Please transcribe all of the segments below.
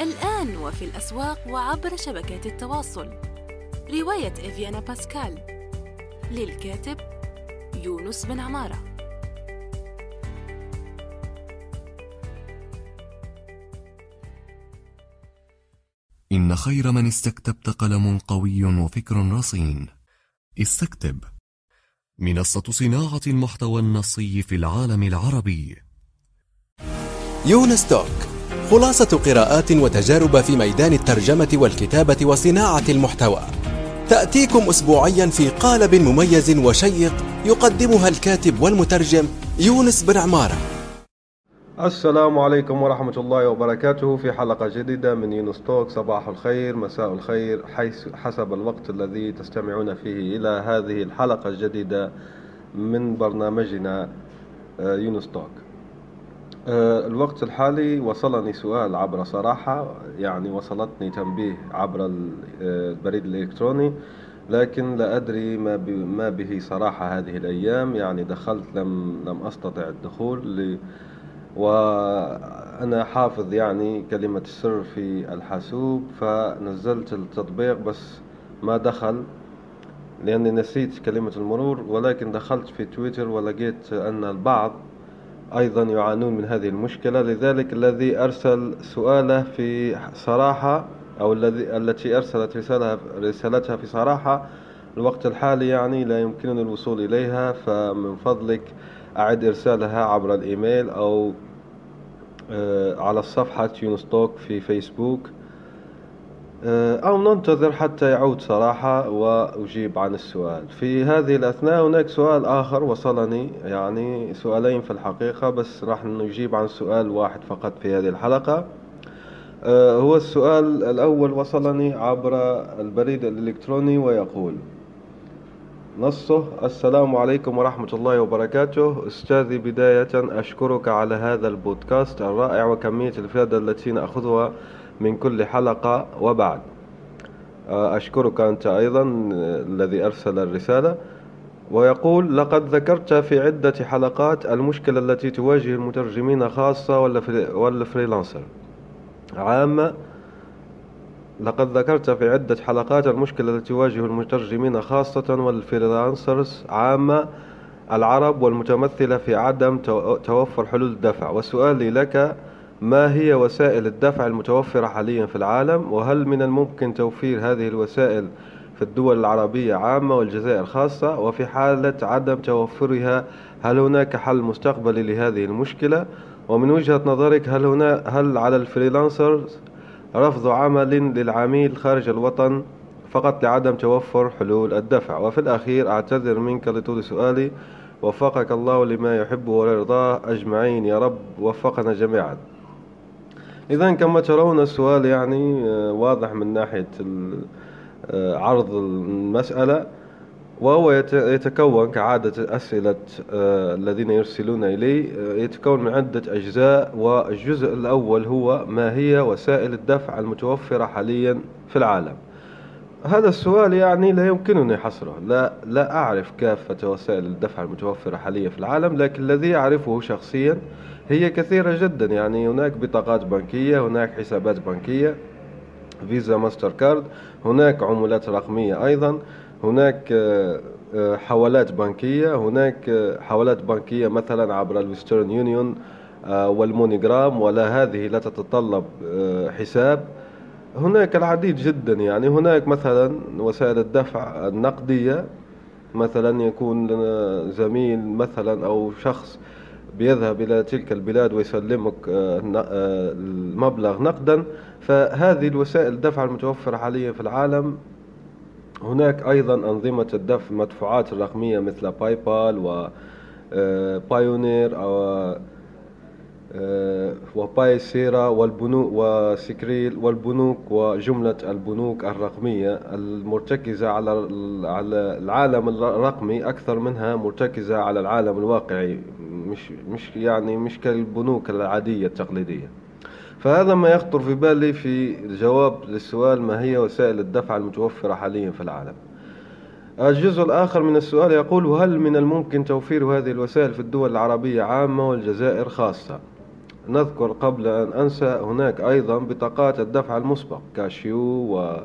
الآن وفي الأسواق وعبر شبكات التواصل. رواية إفيانا باسكال. للكاتب يونس بن عمارة. إن خير من استكتبت قلم قوي وفكر رصين. استكتب. منصة صناعة المحتوى النصي في العالم العربي. يونس توك خلاصة قراءات وتجارب في ميدان الترجمة والكتابة وصناعة المحتوى. تأتيكم أسبوعيا في قالب مميز وشيق يقدمها الكاتب والمترجم يونس بن عمارة. السلام عليكم ورحمة الله وبركاته. في حلقة جديدة من يونس توك صباح الخير مساء الخير حيث حسب الوقت الذي تستمعون فيه إلى هذه الحلقة الجديدة من برنامجنا آه، يونس توك. الوقت الحالي وصلني سؤال عبر صراحة يعني وصلتني تنبيه عبر آه، البريد الإلكتروني لكن لا أدري ما ما به صراحة هذه الأيام يعني دخلت لم لم أستطع الدخول وأنا حافظ يعني كلمة السر في الحاسوب فنزلت التطبيق بس ما دخل لأني نسيت كلمة المرور ولكن دخلت في تويتر ولقيت أن البعض أيضا يعانون من هذه المشكلة لذلك الذي أرسل سؤاله في صراحة أو الذي التي أرسلت رسالة رسالتها في صراحة الوقت الحالي يعني لا يمكنني الوصول إليها فمن فضلك أعد إرسالها عبر الإيميل أو آه، على صفحة يونستوك في فيسبوك. أو ننتظر حتى يعود صراحة وأجيب عن السؤال. في هذه الأثناء هناك سؤال آخر وصلني يعني سؤالين في الحقيقة بس راح نجيب عن سؤال واحد فقط في هذه الحلقة. آه، هو السؤال الأول وصلني عبر البريد الإلكتروني ويقول نصه السلام عليكم ورحمة الله وبركاته. أستاذي بداية أشكرك على هذا البودكاست الرائع وكمية الفائدة التي نأخذها من كل حلقة وبعد. أشكرك أنت أيضا الذي أرسل الرسالة. ويقول لقد ذكرت في عدة حلقات المشكلة التي تواجه المترجمين خاصة وال freelancer عامة لقد ذكرت في عدة حلقات المشكلة التي تواجه المترجمين خاصة وال freelancers. عامة العرب والمتمثلة في عدم توفر حلول الدفع وسؤالي لك ما هي وسائل الدفع المتوفرة حاليا في العالم؟ وهل من الممكن توفير هذه الوسائل في الدول العربية عامة والجزائر خاصة؟ وفي حالة عدم توفرها هل هناك حل مستقبلي لهذه المشكلة؟ ومن وجهة نظرك هل هنا هل على الفريلانسرز رفض عمل للعميل خارج الوطن فقط لعدم توفر حلول الدفع؟ وفي الأخير أعتذر منك لطول سؤالي. وفقك الله لما يحب ويرضاه أجمعين يا رب وفقنا جميعا. إذا كما ترون السؤال يعني آه، واضح من ناحية آه، عرض المسألة وهو يتكون كعادة أسئلة آه، الذين يرسلون إلي يتكون من عدة أجزاء والجزء الأول هو ما هي وسائل الدفع المتوفرة حاليا في العالم. هذا السؤال يعني لا يمكنني حصره. لا, لا أعرف كافة وسائل الدفع المتوفرة حاليا في العالم لكن الذي أعرفه شخصيا هي كثيرة جدا. يعني هناك بطاقات بنكية هناك حسابات بنكية فيزا ماستر كارد هناك عملات رقمية أيضا هناك آه، آه، حوالات بنكية هناك آه، حوالات بنكية مثلا عبر الويسترن يونيون والمونيجرام ولا هذه لا تتطلب حساب. هناك العديد جدا يعني هناك مثلا وسائل الدفع النقدية مثلا يكون زميل مثلا أو شخص بيذهب إلى تلك البلاد ويسلمك المبلغ نقدا. فهذه الوسائل الدفع المتوفرة حاليا في العالم هناك أيضا أنظمة الدفع المدفوعات الرقمية مثل باي بال و بايونير أو آه، وباي سيرا والبنوك وسكريل والبنوك وجملة البنوك الرقمية المرتكزة على على العالم الرقمي أكثر منها مرتكزة على العالم الواقعي مش مش يعني مش كالبنوك العادية التقليدية. فهذا ما يخطر في بالي في الجواب للسؤال ما هي وسائل الدفع المتوفرة حاليا في العالم. الجزء الآخر من السؤال يقول هل من الممكن توفير هذه الوسائل في الدول العربية عامة والجزائر خاصة؟ نذكر قبل أن أنسى هناك أيضا بطاقات الدفع المسبق كاشيو و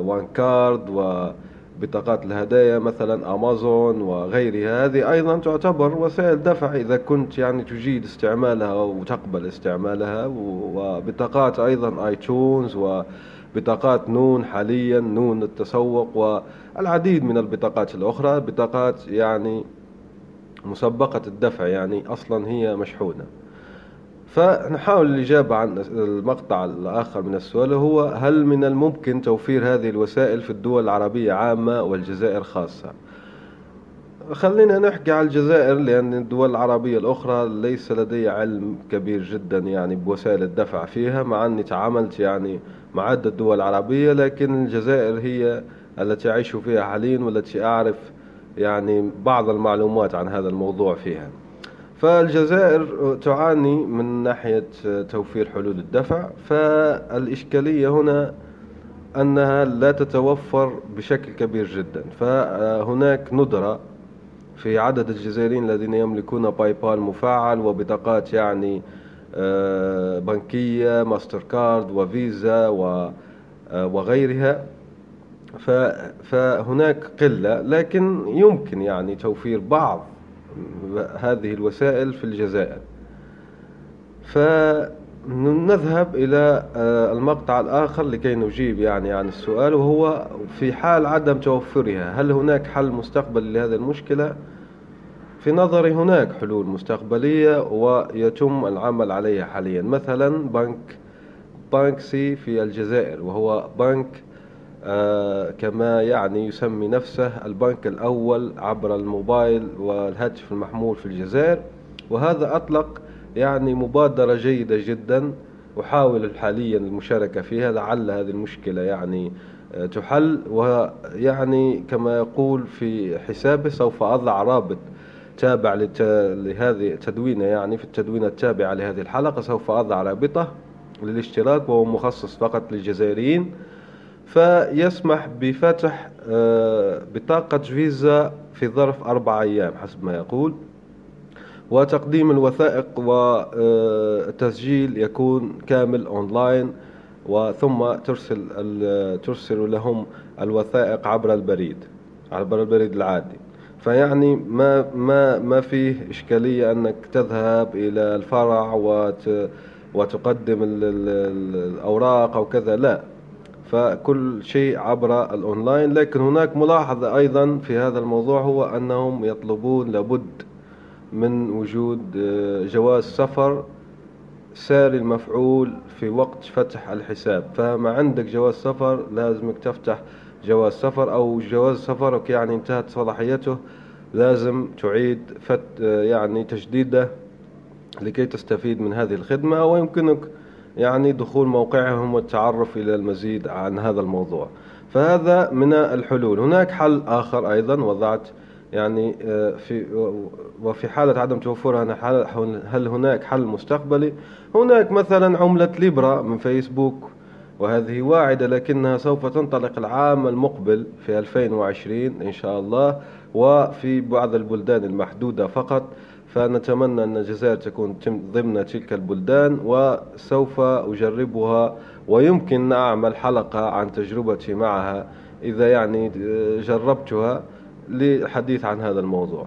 وان كارد وبطاقات الهدايا مثلا أمازون وغيرها. هذه أيضا تعتبر وسائل دفع إذا كنت يعني تجيد استعمالها وتقبل استعمالها. وبطاقات أيضا آي تونز وبطاقات نون حاليا نون التسوق والعديد من البطاقات الأخرى. بطاقات يعني مسبقة الدفع يعني أصلا هي مشحونة. فنحاول الإجابة عن المقطع الآخر من السؤال هو هل من الممكن توفير هذه الوسائل في الدول العربية عامة والجزائر خاصة؟ خلينا نحكي على الجزائر لأن الدول العربية الأخرى ليس لدي علم كبير جدا يعني بوسائل الدفع فيها مع أني تعاملت يعني مع عدة دول عربية لكن الجزائر هي التي أعيش فيها حاليا والتي أعرف يعني بعض المعلومات عن هذا الموضوع فيها. فالجزائر تعاني من ناحية توفير حلول الدفع فالإشكالية هنا أنها لا تتوفر بشكل كبير جدا. فهناك ندرة في عدد الجزائريين الذين يملكون باي بال مفعل وبطاقات يعني آه، بنكية ماستر كارد وفيزا آه، وغيرها. فهناك قلة لكن يمكن يعني توفير بعض هذه الوسائل في الجزائر فنذهب إلى آه، المقطع الآخر لكي نجيب يعني عن السؤال وهو في حال عدم توفرها هل هناك حل مستقبلي لهذه المشكلة؟ في نظري هناك حلول مستقبلية ويتم العمل عليها حاليا مثلا بنك بانكسي في الجزائر وهو بنك كما يعني يسمي نفسه البنك الأول عبر الموبايل والهاتف المحمول في الجزائر. وهذا أطلق يعني مبادرة جيدة جدا أحاول حاليا المشاركة فيها لعل هذه المشكلة يعني آه تحل. ويعني كما يقول في حسابه سوف أضع رابط تابع لهذه التدوينة يعني في التدوينة التابعة لهذه الحلقة. سوف أضع رابطة للاشتراك وهو مخصص فقط للجزائريين. فيسمح بفتح آه، بطاقة فيزا في ظرف أربع أيام حسب ما يقول. وتقديم الوثائق والتسجيل يكون كامل أونلاين وثم ترسل ترسل لهم الوثائق عبر البريد عبر البريد العادي. فيعني ما ما ما فيه إشكالية أنك تذهب إلى الفرع وت وتقدم الأوراق أو كذا لا. فكل شيء عبر الأونلاين لكن هناك ملاحظة أيضا في هذا الموضوع هو أنهم يطلبون لابد من وجود آه، جواز سفر ساري المفعول في وقت فتح الحساب. فما عندك جواز سفر لازمك تفتح جواز سفر أو جواز سفرك يعني انتهت صلاحيته لازم تعيد فت آه، يعني تجديده لكي تستفيد من هذه الخدمة ويمكنك يعني دخول موقعهم والتعرف إلى المزيد عن هذا الموضوع. فهذا من الحلول. هناك حل آخر أيضا وضعت يعني آه، في وفي حالة عدم توفرها هل هناك حل مستقبلي؟ هناك مثلا عملة ليبرا من فيسبوك وهذه واعدة لكنها سوف تنطلق العام المقبل في 2020 إن شاء الله وفي بعض البلدان المحدودة فقط. فنتمنى أن الجزائر تكون ضمن تلك البلدان وسوف أجربها ويمكن أعمل حلقة عن تجربتي معها إذا يعني جربتها للحديث عن هذا الموضوع.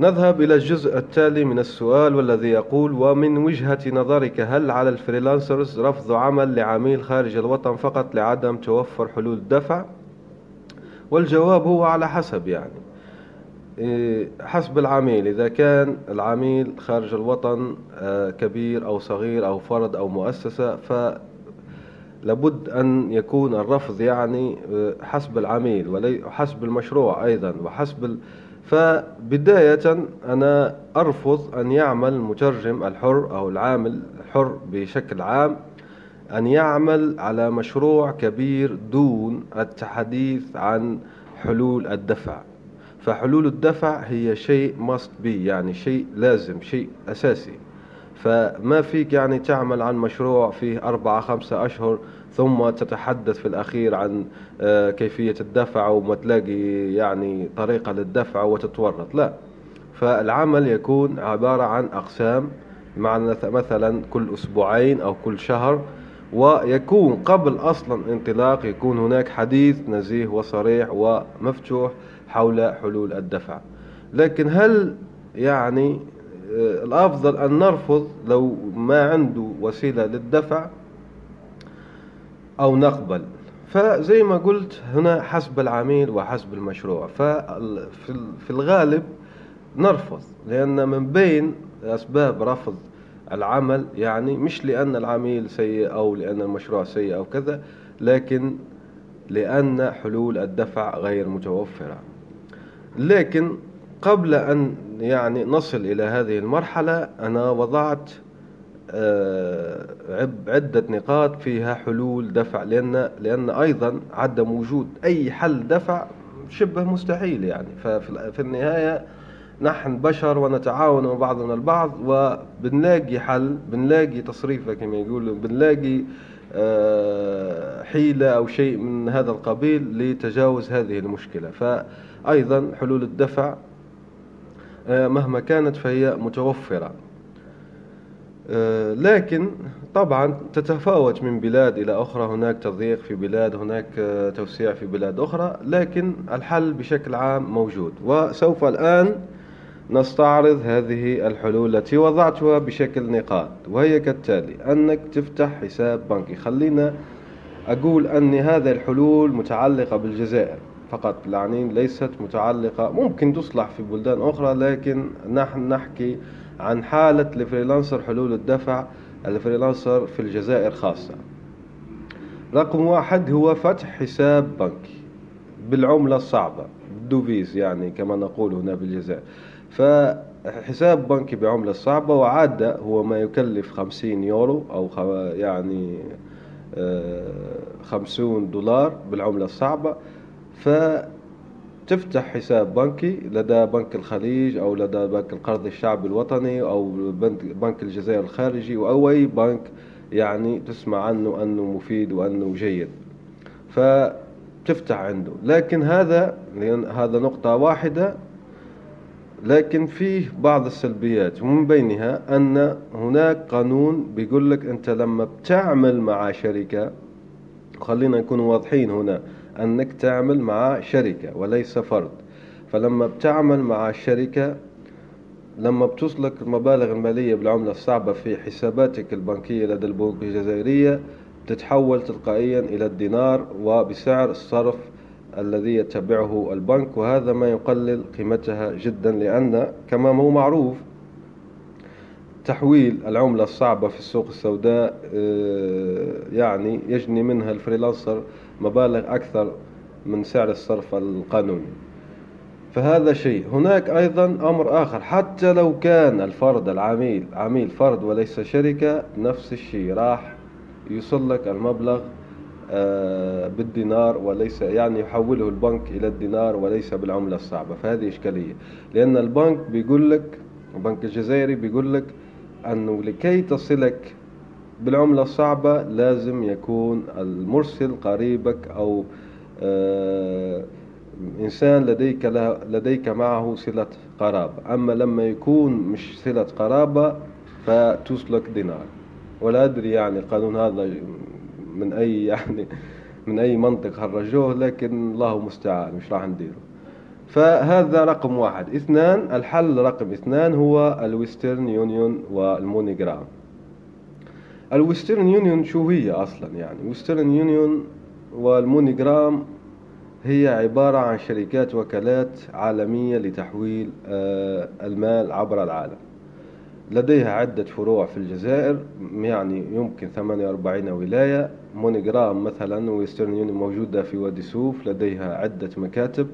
نذهب إلى الجزء التالي من السؤال والذي يقول ومن وجهة نظرك هل على الفريلانسرز رفض عمل لعميل خارج الوطن فقط لعدم توفر حلول الدفع والجواب هو على حسب يعني. حسب العميل. إذا كان العميل خارج الوطن آه، كبير أو صغير أو فرد أو مؤسسة فلابد أن يكون الرفض يعني آه، حسب العميل وحسب المشروع أيضا وحسب ال... فبداية أنا أرفض أن يعمل المترجم الحر أو العامل الحر بشكل عام أن يعمل على مشروع كبير دون التحديث عن حلول الدفع. فحلول الدفع هي شيء must be يعني شيء لازم شيء أساسي. فما فيك يعني تعمل عن مشروع فيه أربعة خمسة أشهر ثم تتحدث في الأخير عن آه، كيفية الدفع وما تلاقي يعني طريقة للدفع وتتورط. لا. فالعمل يكون عبارة عن أقسام معنى مثلا كل أسبوعين أو كل شهر ويكون قبل أصلا انطلاق يكون هناك حديث نزيه وصريح ومفتوح حول حلول الدفع. لكن هل يعني آه، الأفضل أن نرفض لو ما عنده وسيلة للدفع أو نقبل؟ فزي ما قلت هنا حسب العميل وحسب المشروع. ففي الغالب نرفض لأن من بين أسباب رفض العمل يعني مش لأن العميل سيء أو لأن المشروع سيء أو كذا لكن لأن حلول الدفع غير متوفرة. لكن قبل أن يعني نصل إلى هذه المرحلة أنا وضعت آه، عدة نقاط فيها حلول دفع لأن لأن أيضا عدم وجود أي حل دفع شبه مستحيل يعني. ففي النهاية نحن بشر ونتعاون مع بعضنا البعض وبنلاقي حل بنلاقي تصريفة كما يقولوا بنلاقي آه، حيلة أو شيء من هذا القبيل لتجاوز هذه المشكلة. فأيضا حلول الدفع آه، مهما كانت فهي متوفرة. آه، لكن طبعا تتفاوت من بلاد إلى أخرى. هناك تضييق في بلاد هناك توسيع في بلاد أخرى لكن الحل بشكل عام موجود. وسوف الآن نستعرض هذه الحلول التي وضعتها بشكل نقاط وهي كالتالي أنك تفتح حساب بنكي. خلينا أقول أن هذه الحلول متعلقة بالجزائر. فقط يعني ليست متعلقة. ممكن تصلح في بلدان أخرى لكن نحن نحكي عن حالة ال freelancer حلول الدفع ال freelancer في الجزائر خاصة. رقم واحد هو فتح حساب بنكي بالعملة الصعبة دوفيز يعني كما نقول هنا بالجزائر. فحساب بنكي بعملة صعبة وعادة هو ما يكلف خمسين يورو أو يعني آه، خمسون دولار بالعملة الصعبة. فتفتح حساب بنكي لدى بنك الخليج أو لدى بنك القرض الشعبي الوطني أو بنك الجزائر الخارجي أو أي بنك يعني تسمع عنه أنه مفيد وأنه جيد. فتفتح عنده. لكن هذا لأن هذا نقطة واحدة لكن فيه بعض السلبيات. ومن بينها أن هناك قانون بيقول لك أنت لما بتعمل مع شركة خلينا نكون واضحين هنا أنك تعمل مع شركة وليس فرد. فلما بتعمل مع الشركة لما بتوصلك المبالغ المالية بالعملة الصعبة في حساباتك البنكية لدى البنوك الجزائرية تتحول تلقائيا إلى الدينار وبسعر الصرف الذي يتبعه البنك وهذا ما يقلل قيمتها جدا لأن كما هو معروف تحويل العملة الصعبة في السوق السوداء آه، يعني يجني منها الفريلانسر مبالغ أكثر من سعر الصرف القانوني. فهذا شيء. هناك أيضا أمر آخر. حتى لو كان الفرد العميل عميل فرد وليس شركة نفس الشيء. راح يوصل لك المبلغ آه، بالدينار وليس يعني يحوله البنك إلى الدينار وليس بالعملة الصعبة. فهذه إشكالية. لأن البنك بيقول لك البنك الجزائري بيقول لك أنه لكي تصلك بالعملة الصعبة لازم يكون المرسل قريبك أو آه، إنسان لديك لديك معه صلة قرابة. أما لما يكون مش صلة قرابة فتوصلك دينار. ولا أدري يعني القانون هذا من أي يعني من أي منطق خرجوه لكن الله المستعان مش راح نديره. فهذا رقم واحد. اثنان الحل رقم اثنان هو الويسترن يونيون والمونيجرام الويسترن يونيون شو هي أصلا يعني؟ ويسترن يونيون والمونيجرام هي عبارة عن شركات وكالات عالمية لتحويل آه، المال عبر العالم. لديها عدة فروع في الجزائر يعني يمكن 48 ولاية. مونيجرام مثلا ويسترن يونيون موجودة في وادي سوف لديها عدة مكاتب.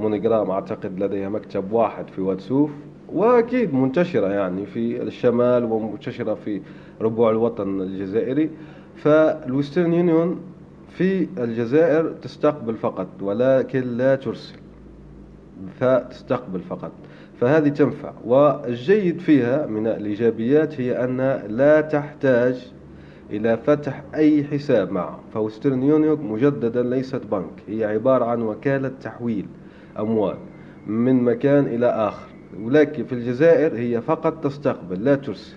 مونيجرام أعتقد لديها مكتب واحد في وادي سوف وأكيد منتشرة يعني في الشمال ومنتشرة في ربوع الوطن الجزائري. فال Western Union في الجزائر تستقبل فقط ولكن لا ترسل فتستقبل فقط. فهذه تنفع. والجيد فيها من الإيجابيات هي أنها لا تحتاج إلى فتح أي حساب معه. ف Western Union مجددا ليست بنك هي عبارة عن وكالة تحويل. أموال من مكان إلى آخر. ولكن في الجزائر هي فقط تستقبل لا ترسل.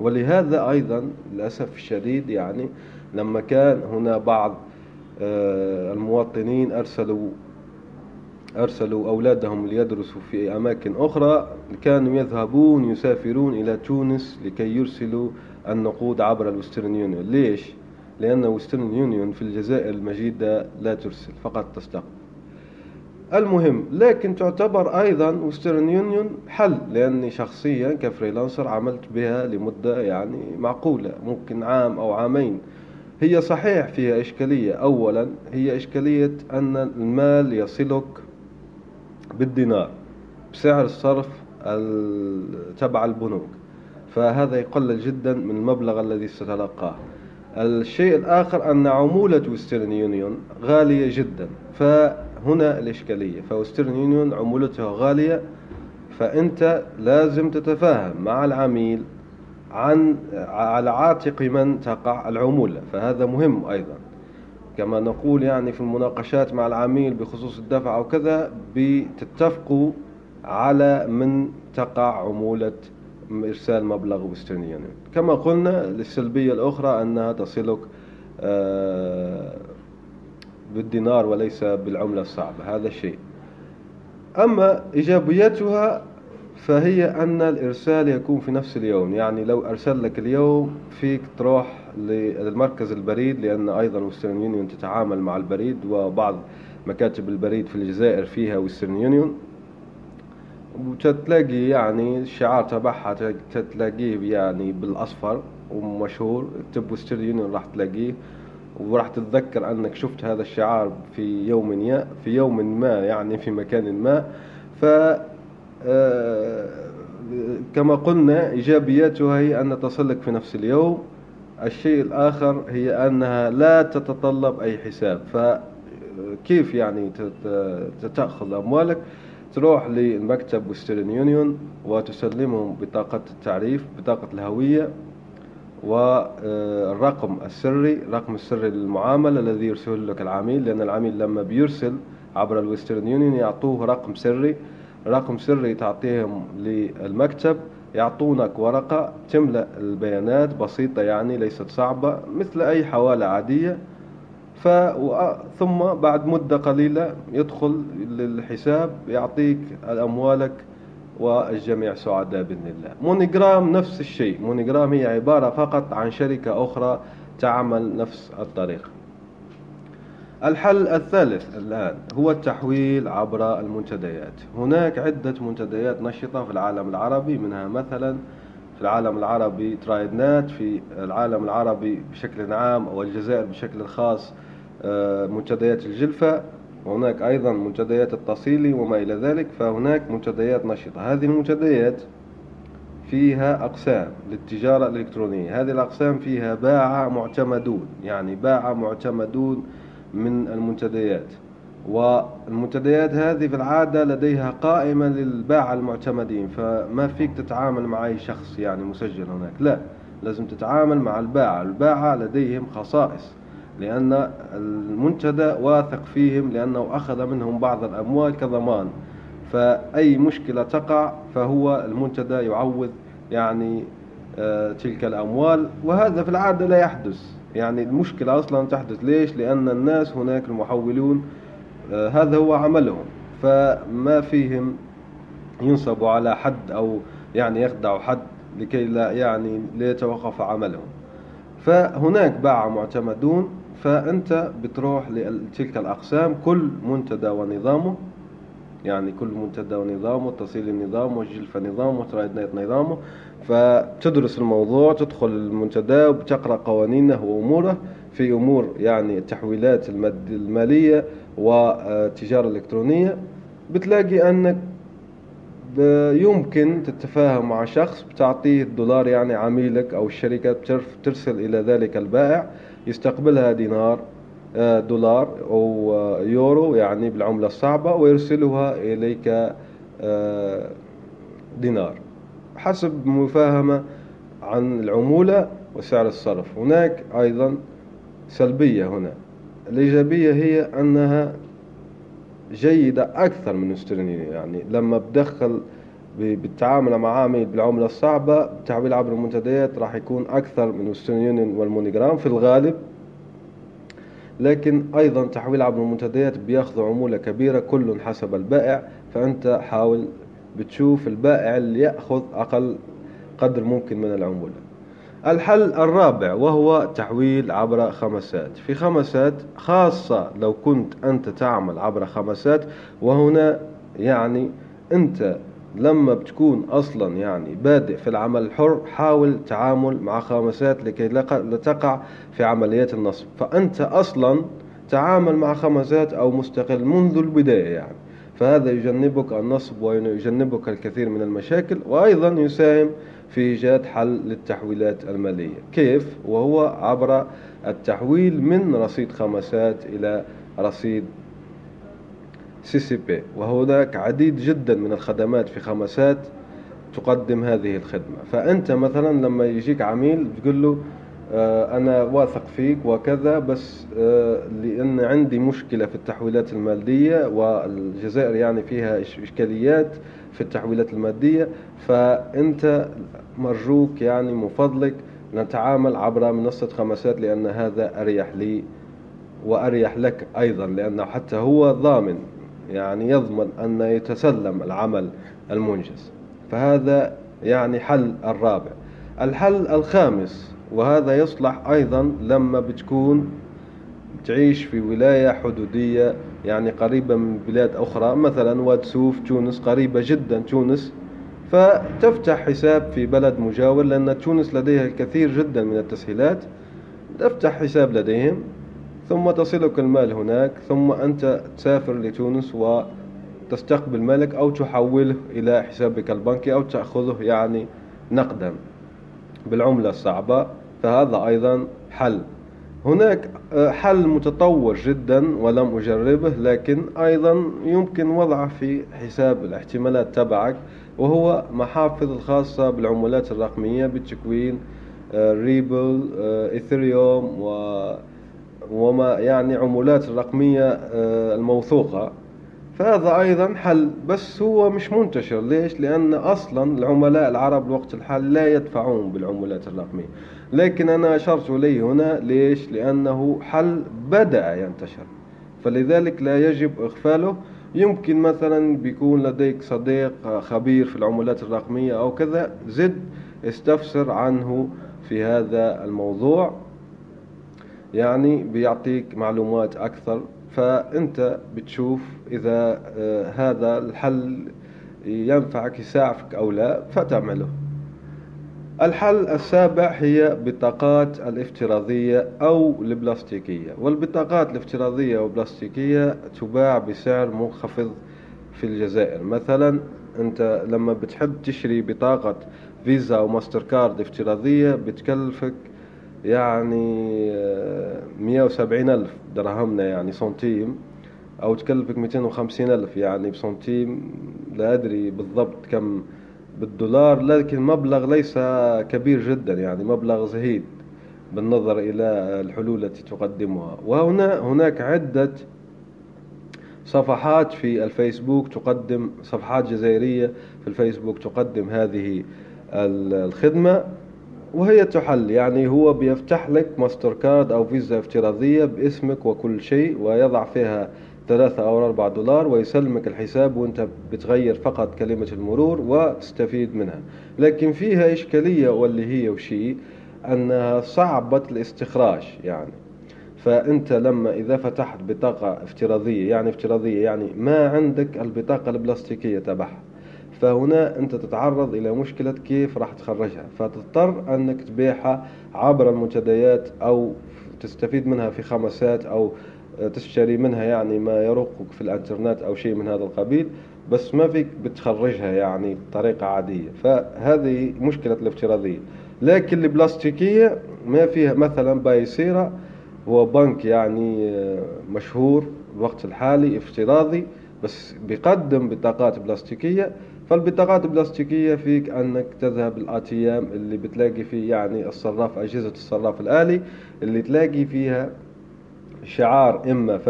ولهذا أيضا للأسف الشديد يعني لما كان هنا بعض آه، المواطنين أرسلوا أرسلوا أولادهم ليدرسوا في أماكن أخرى كانوا يذهبون يسافرون إلى تونس لكي يرسلوا النقود عبر ال Western Union. ليش؟ لأن Western Union في الجزائر المجيدة لا ترسل فقط تستقبل. المهم لكن تعتبر أيضا Western Union حل لأني شخصيا ك freelancer عملت بها لمدة يعني معقولة ممكن عام أو عامين. هي صحيح فيها إشكالية. أولا هي إشكالية أن المال يصلك بالدينار بسعر الصرف تبع البنوك. فهذا يقلل جدا من المبلغ الذي ستلقاه. الشيء الآخر أن عمولة Western Union غالية جدا. فهنا الإشكالية. ف Western Union عمولتها غالية فأنت لازم تتفاهم مع العميل عن على عاتق من تقع العمولة. فهذا مهم أيضا. كما نقول يعني في المناقشات مع العميل بخصوص الدفع أو كذا بتتفقوا على من تقع عمولة إرسال مبلغ Western Union كما قلنا للسلبية الأخرى أنها تصلك آه، بالدينار وليس بالعملة الصعبة هذا الشيء أما إيجابياتها فهي أن الإرسال يكون في نفس اليوم يعني لو أرسل لك اليوم فيك تروح للمركز البريد لأن أيضا Western Union تتعامل مع البريد وبعض مكاتب البريد في الجزائر فيها Western Union وتتلاقي يعني الشعار تبعها تتلاقيه يعني بالأصفر ومشهور. اكتب وسترن يونيون راح تلاقيه. وراح تتذكر أنك شفت هذا الشعار في يوم في يوم ما يعني في مكان ما. ف آه، كما قلنا إيجابياتها هي أن تصلك في نفس اليوم. الشيء الآخر هي أنها لا تتطلب أي حساب. فكيف يعني تأخذ أموالك؟ تروح للمكتب وسترن يونيون وتسلمهم بطاقة التعريف بطاقة الهوية. والرقم السري رقم السري للمعاملة الذي يرسله لك العميل لأن العميل لما بيرسل عبر الوسترن يونيون يعطوه رقم سري. رقم سري تعطيهم للمكتب يعطونك ورقة تملأ البيانات بسيطة يعني ليست صعبة مثل أي حوالة عادية. ف ثم بعد مدة قليلة يدخل للحساب يعطيك أموالك والجميع سعداء بإذن الله. MoneyGram نفس الشيء. MoneyGram هي عبارة فقط عن شركة أخرى تعمل نفس الطريقة الحل الثالث الآن هو التحويل عبر المنتديات. هناك عدة منتديات نشطة في العالم العربي منها مثلا في العالم العربي Traidnt في العالم العربي بشكل عام أو الجزائر بشكل خاص آه، منتديات الجلفة. وهناك أيضا منتديات التصيلي وما إلى ذلك فهناك منتديات نشطة. هذه المنتديات فيها أقسام للتجارة الإلكترونية. هذه الأقسام فيها باعة معتمدون يعني باعة معتمدون من المنتديات. والمنتديات هذه في العادة لديها قائمة للباعة المعتمدين فما فيك تتعامل مع أي شخص يعني مسجل هناك. لا لازم تتعامل مع الباعة الباعة لديهم خصائص. لأن المنتدى واثق فيهم لأنه أخذ منهم بعض الأموال كضمان. فأي مشكلة تقع فهو المنتدى يعوض يعني آه، تلك الأموال. وهذا في العادة لا يحدث. يعني المشكلة أصلا تحدث. ليش؟ لأن الناس هناك المحولون آه، هذا هو عملهم. فما فيهم ينصبوا على حد أو يعني يخدعوا حد لكي لا يعني ليتوقف عملهم. فهناك باع معتمدون فأنت بتروح لتلك الأقسام كل منتدى ونظامه يعني كل منتدى ونظامه تصيل النظام والجلفة نظامه وترايد نظامه فتدرس الموضوع تدخل المنتدى وبتقرأ قوانينه وأموره في أمور يعني التحويلات المالية والتجارة الإلكترونية بتلاقي أنك يمكن تتفاهم مع شخص بتعطيه الدولار يعني عميلك أو الشركة بترسل إلى ذلك البائع. يستقبلها دينار آه، دولار أو يورو يعني بالعملة الصعبة ويرسلها إليك آه، دينار. حسب مفاهمة عن العمولة وسعر الصرف. هناك أيضا سلبية هنا. الإيجابية هي أنها جيدة أكثر من Western Union يعني لما بدخل بالتعامل مع عميل بالعملة الصعبة التحويل عبر المنتديات راح يكون أكثر من Western Union وال MoneyGram في الغالب. لكن أيضا تحويل عبر المنتديات بياخذوا عمولة كبيرة كل حسب البائع. فأنت حاول بتشوف البائع اللي يأخذ أقل قدر ممكن من العمولة. الحل الرابع وهو تحويل عبر خمسات. في خمسات خاصة لو كنت أنت تعمل عبر خمسات وهنا يعني أنت لما بتكون أصلا يعني بادئ في العمل الحر حاول تعامل مع خمسات لكي لا تقع في عمليات النصب. فأنت أصلا تعامل مع خمسات أو مستقل منذ البداية يعني. فهذا يجنبك النصب ويجنبك الكثير من المشاكل وأيضا يساهم في إيجاد حل للتحويلات المالية. كيف؟ وهو عبر التحويل من رصيد خمسات إلى رصيد CCP وهناك عديد جدا من الخدمات في خمسات تقدم هذه الخدمة. فأنت مثلا لما يجيك عميل تقول له آه، أنا واثق فيك وكذا بس آه، لأن عندي مشكلة في التحويلات المادية والجزائر يعني فيها إشكاليات في التحويلات المادية فأنت مرجوك يعني من فضلك نتعامل عبر منصة خمسات لأن هذا أريح لي وأريح لك أيضا لأنه حتى هو ضامن. يعني يضمن أن يتسلم العمل المنجز. فهذا يعني حل الرابع. الحل الخامس وهذا يصلح أيضا لما بتكون تعيش في ولاية حدودية يعني قريبة من بلاد أخرى مثلا واد سوف تونس قريبة جدا تونس. فتفتح حساب في بلد مجاور لأن تونس لديها الكثير جدا من التسهيلات. تفتح حساب لديهم ثم تصلك المال هناك ثم أنت تسافر لتونس وتستقبل مالك أو تحوله إلى حسابك البنكي أو تأخذه يعني نقدا بالعملة الصعبة فهذا أيضا حل. هناك آه، حل متطور جدا ولم أجربه لكن أيضا يمكن وضعه في حساب الاحتمالات تبعك وهو محافظ الخاصة بالعملات الرقمية بالتكوين ريبل إثريوم و وما يعني عمولات الرقمية آه، الموثوقة. فهذا أيضا حل بس هو مش منتشر. ليش؟ لأن أصلا العملاء العرب الوقت الحالي لا يدفعون بالعمولات الرقمية. لكن أنا أشرت إليه هنا. ليش؟ لأنه حل بدأ ينتشر. فلذلك لا يجب إغفاله. يمكن مثلا بيكون لديك صديق خبير في العملات الرقمية أو كذا زد استفسر عنه في هذا الموضوع. يعني بيعطيك معلومات أكثر فأنت بتشوف إذا آه، هذا الحل ينفعك يساعدك أو لا فتعمله. الحل السابع هي بطاقات الافتراضية أو البلاستيكية. والبطاقات الافتراضية والبلاستيكية تباع بسعر منخفض في الجزائر. مثلا أنت لما بتحب تشتري بطاقة فيزا أو ماستر كارد افتراضية بتكلفك يعني آه، مية وسبعين ألف درهمنا يعني سنتيم أو تكلفك ميتين وخمسين ألف يعني بسنتيم. لا أدري بالضبط كم بالدولار لكن مبلغ ليس كبير جدا يعني مبلغ زهيد بالنظر إلى الحلول التي تقدمها. وهنا هناك عدة صفحات في الفيسبوك تقدم صفحات جزائرية في الفيسبوك تقدم هذه الخدمة. وهي تحل يعني هو بيفتح لك ماستر كارد أو فيزا افتراضية باسمك وكل شيء ويضع فيها ثلاثة أو أربعة دولار ويسلمك الحساب وأنت بتغير فقط كلمة المرور وتستفيد منها. لكن فيها إشكالية واللي هي وشي أنها صعبة الاستخراج يعني. فأنت لما إذا فتحت بطاقة افتراضية يعني افتراضية يعني ما عندك البطاقة البلاستيكية تبعها. فهنا أنت تتعرض إلى مشكلة كيف راح تخرجها. فتضطر أنك تبيعها عبر المنتديات أو تستفيد منها في خمسات أو تشتري منها يعني ما يروقك في الإنترنت أو شيء من هذا القبيل بس ما فيك بتخرجها يعني بطريقة عادية. فهذه مشكلة الافتراضية. لكن البلاستيكية ما فيها مثلا بايسيرا هو بنك يعني آه، مشهور الوقت الحالي افتراضي بس بيقدم بطاقات بلاستيكية. فالبطاقات البلاستيكية فيك أنك تذهب الآتيام اللي بتلاقي فيه يعني الصراف أجهزة الصراف الآلي اللي تلاقي فيها شعار إما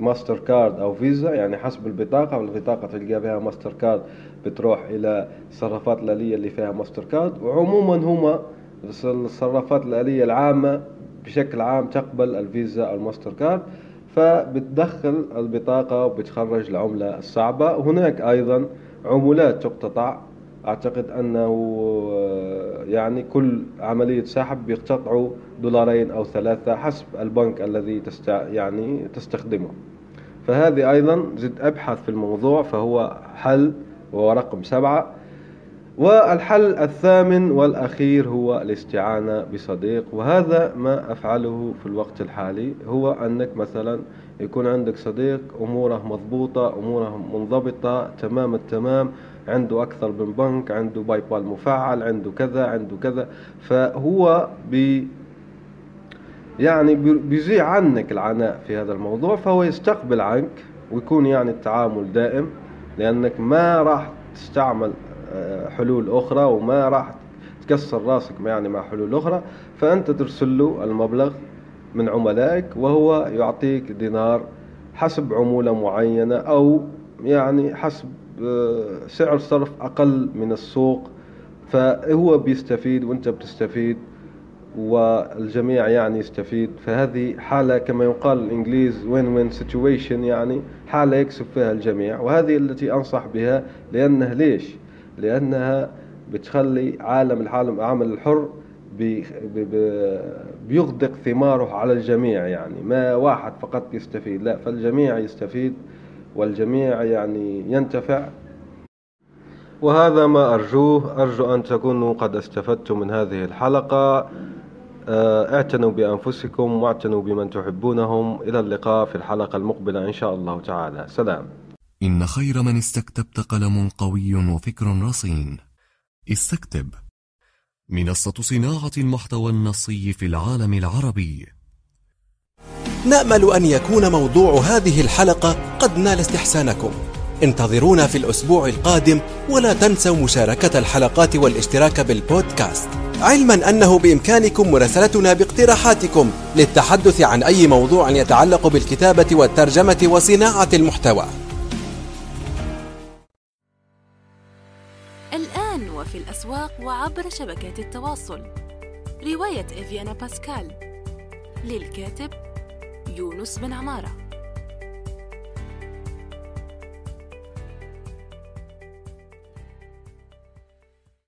ماستر كارد أو فيزا يعني حسب البطاقة والبطاقة تلقى بها ماستر كارد بتروح إلى الصرافات الآلية اللي فيها ماستر كارد. وعموما هما الصرافات الآلية العامة بشكل عام تقبل الفيزا أو الماستر كارد. فبتدخل البطاقة وبتخرج العملة الصعبة. هناك أيضا عمولات تقتطع. أعتقد أنه آه، يعني كل عملية سحب بيقتطعوا دولارين أو ثلاثة حسب البنك الذي تستع يعني تستخدمه. فهذه أيضا زد أبحث في الموضوع فهو حل وهو رقم سبعة. والحل الثامن والأخير هو الاستعانة بصديق وهذا ما أفعله في الوقت الحالي هو أنك مثلا يكون عندك صديق أموره مضبوطة أموره منضبطة تمام التمام عنده أكثر من بنك عنده باي بال مفعل عنده كذا عنده كذا فهو بي يعني بيزيع عنك العناء في هذا الموضوع فهو يستقبل عنك ويكون يعني التعامل دائم لأنك ما راح تستعمل حلول أخرى وما راح تكسر راسك يعني مع حلول أخرى فأنت ترسل له المبلغ من عملائك وهو يعطيك دينار حسب عمولة معينة أو يعني حسب آه، سعر صرف أقل من السوق. فهو بيستفيد وأنت بتستفيد والجميع يعني يستفيد. فهذه حالة كما يقال الإنجليز win win situation يعني حالة يكسب فيها الجميع. وهذه التي أنصح بها لأنه ليش؟ لأنها بتخلي عالم العالم العمل الحر بي بي بيغدق ثماره على الجميع يعني. ما واحد فقط يستفيد لا فالجميع يستفيد والجميع يعني ينتفع. وهذا ما أرجوه. أرجو أن تكونوا قد استفدتم من هذه الحلقة. آه، اعتنوا بأنفسكم واعتنوا بمن تحبونهم. إلى اللقاء في الحلقة المقبلة إن شاء الله تعالى. سلام. إن خير من استكتبت قلم قوي وفكر رصين. استكتب. منصة صناعة المحتوى النصي في العالم العربي. نأمل أن يكون موضوع هذه الحلقة قد نال استحسانكم. انتظرونا في الأسبوع القادم ولا تنسوا مشاركة الحلقات والاشتراك بالبودكاست. علما أنه بإمكانكم مراسلتنا باقتراحاتكم للتحدث عن أي موضوع يتعلق بالكتابة والترجمة وصناعة المحتوى. الأسواق وعبر شبكات التواصل. رواية إفيانا باسكال. للكاتب يونس بن عمارة.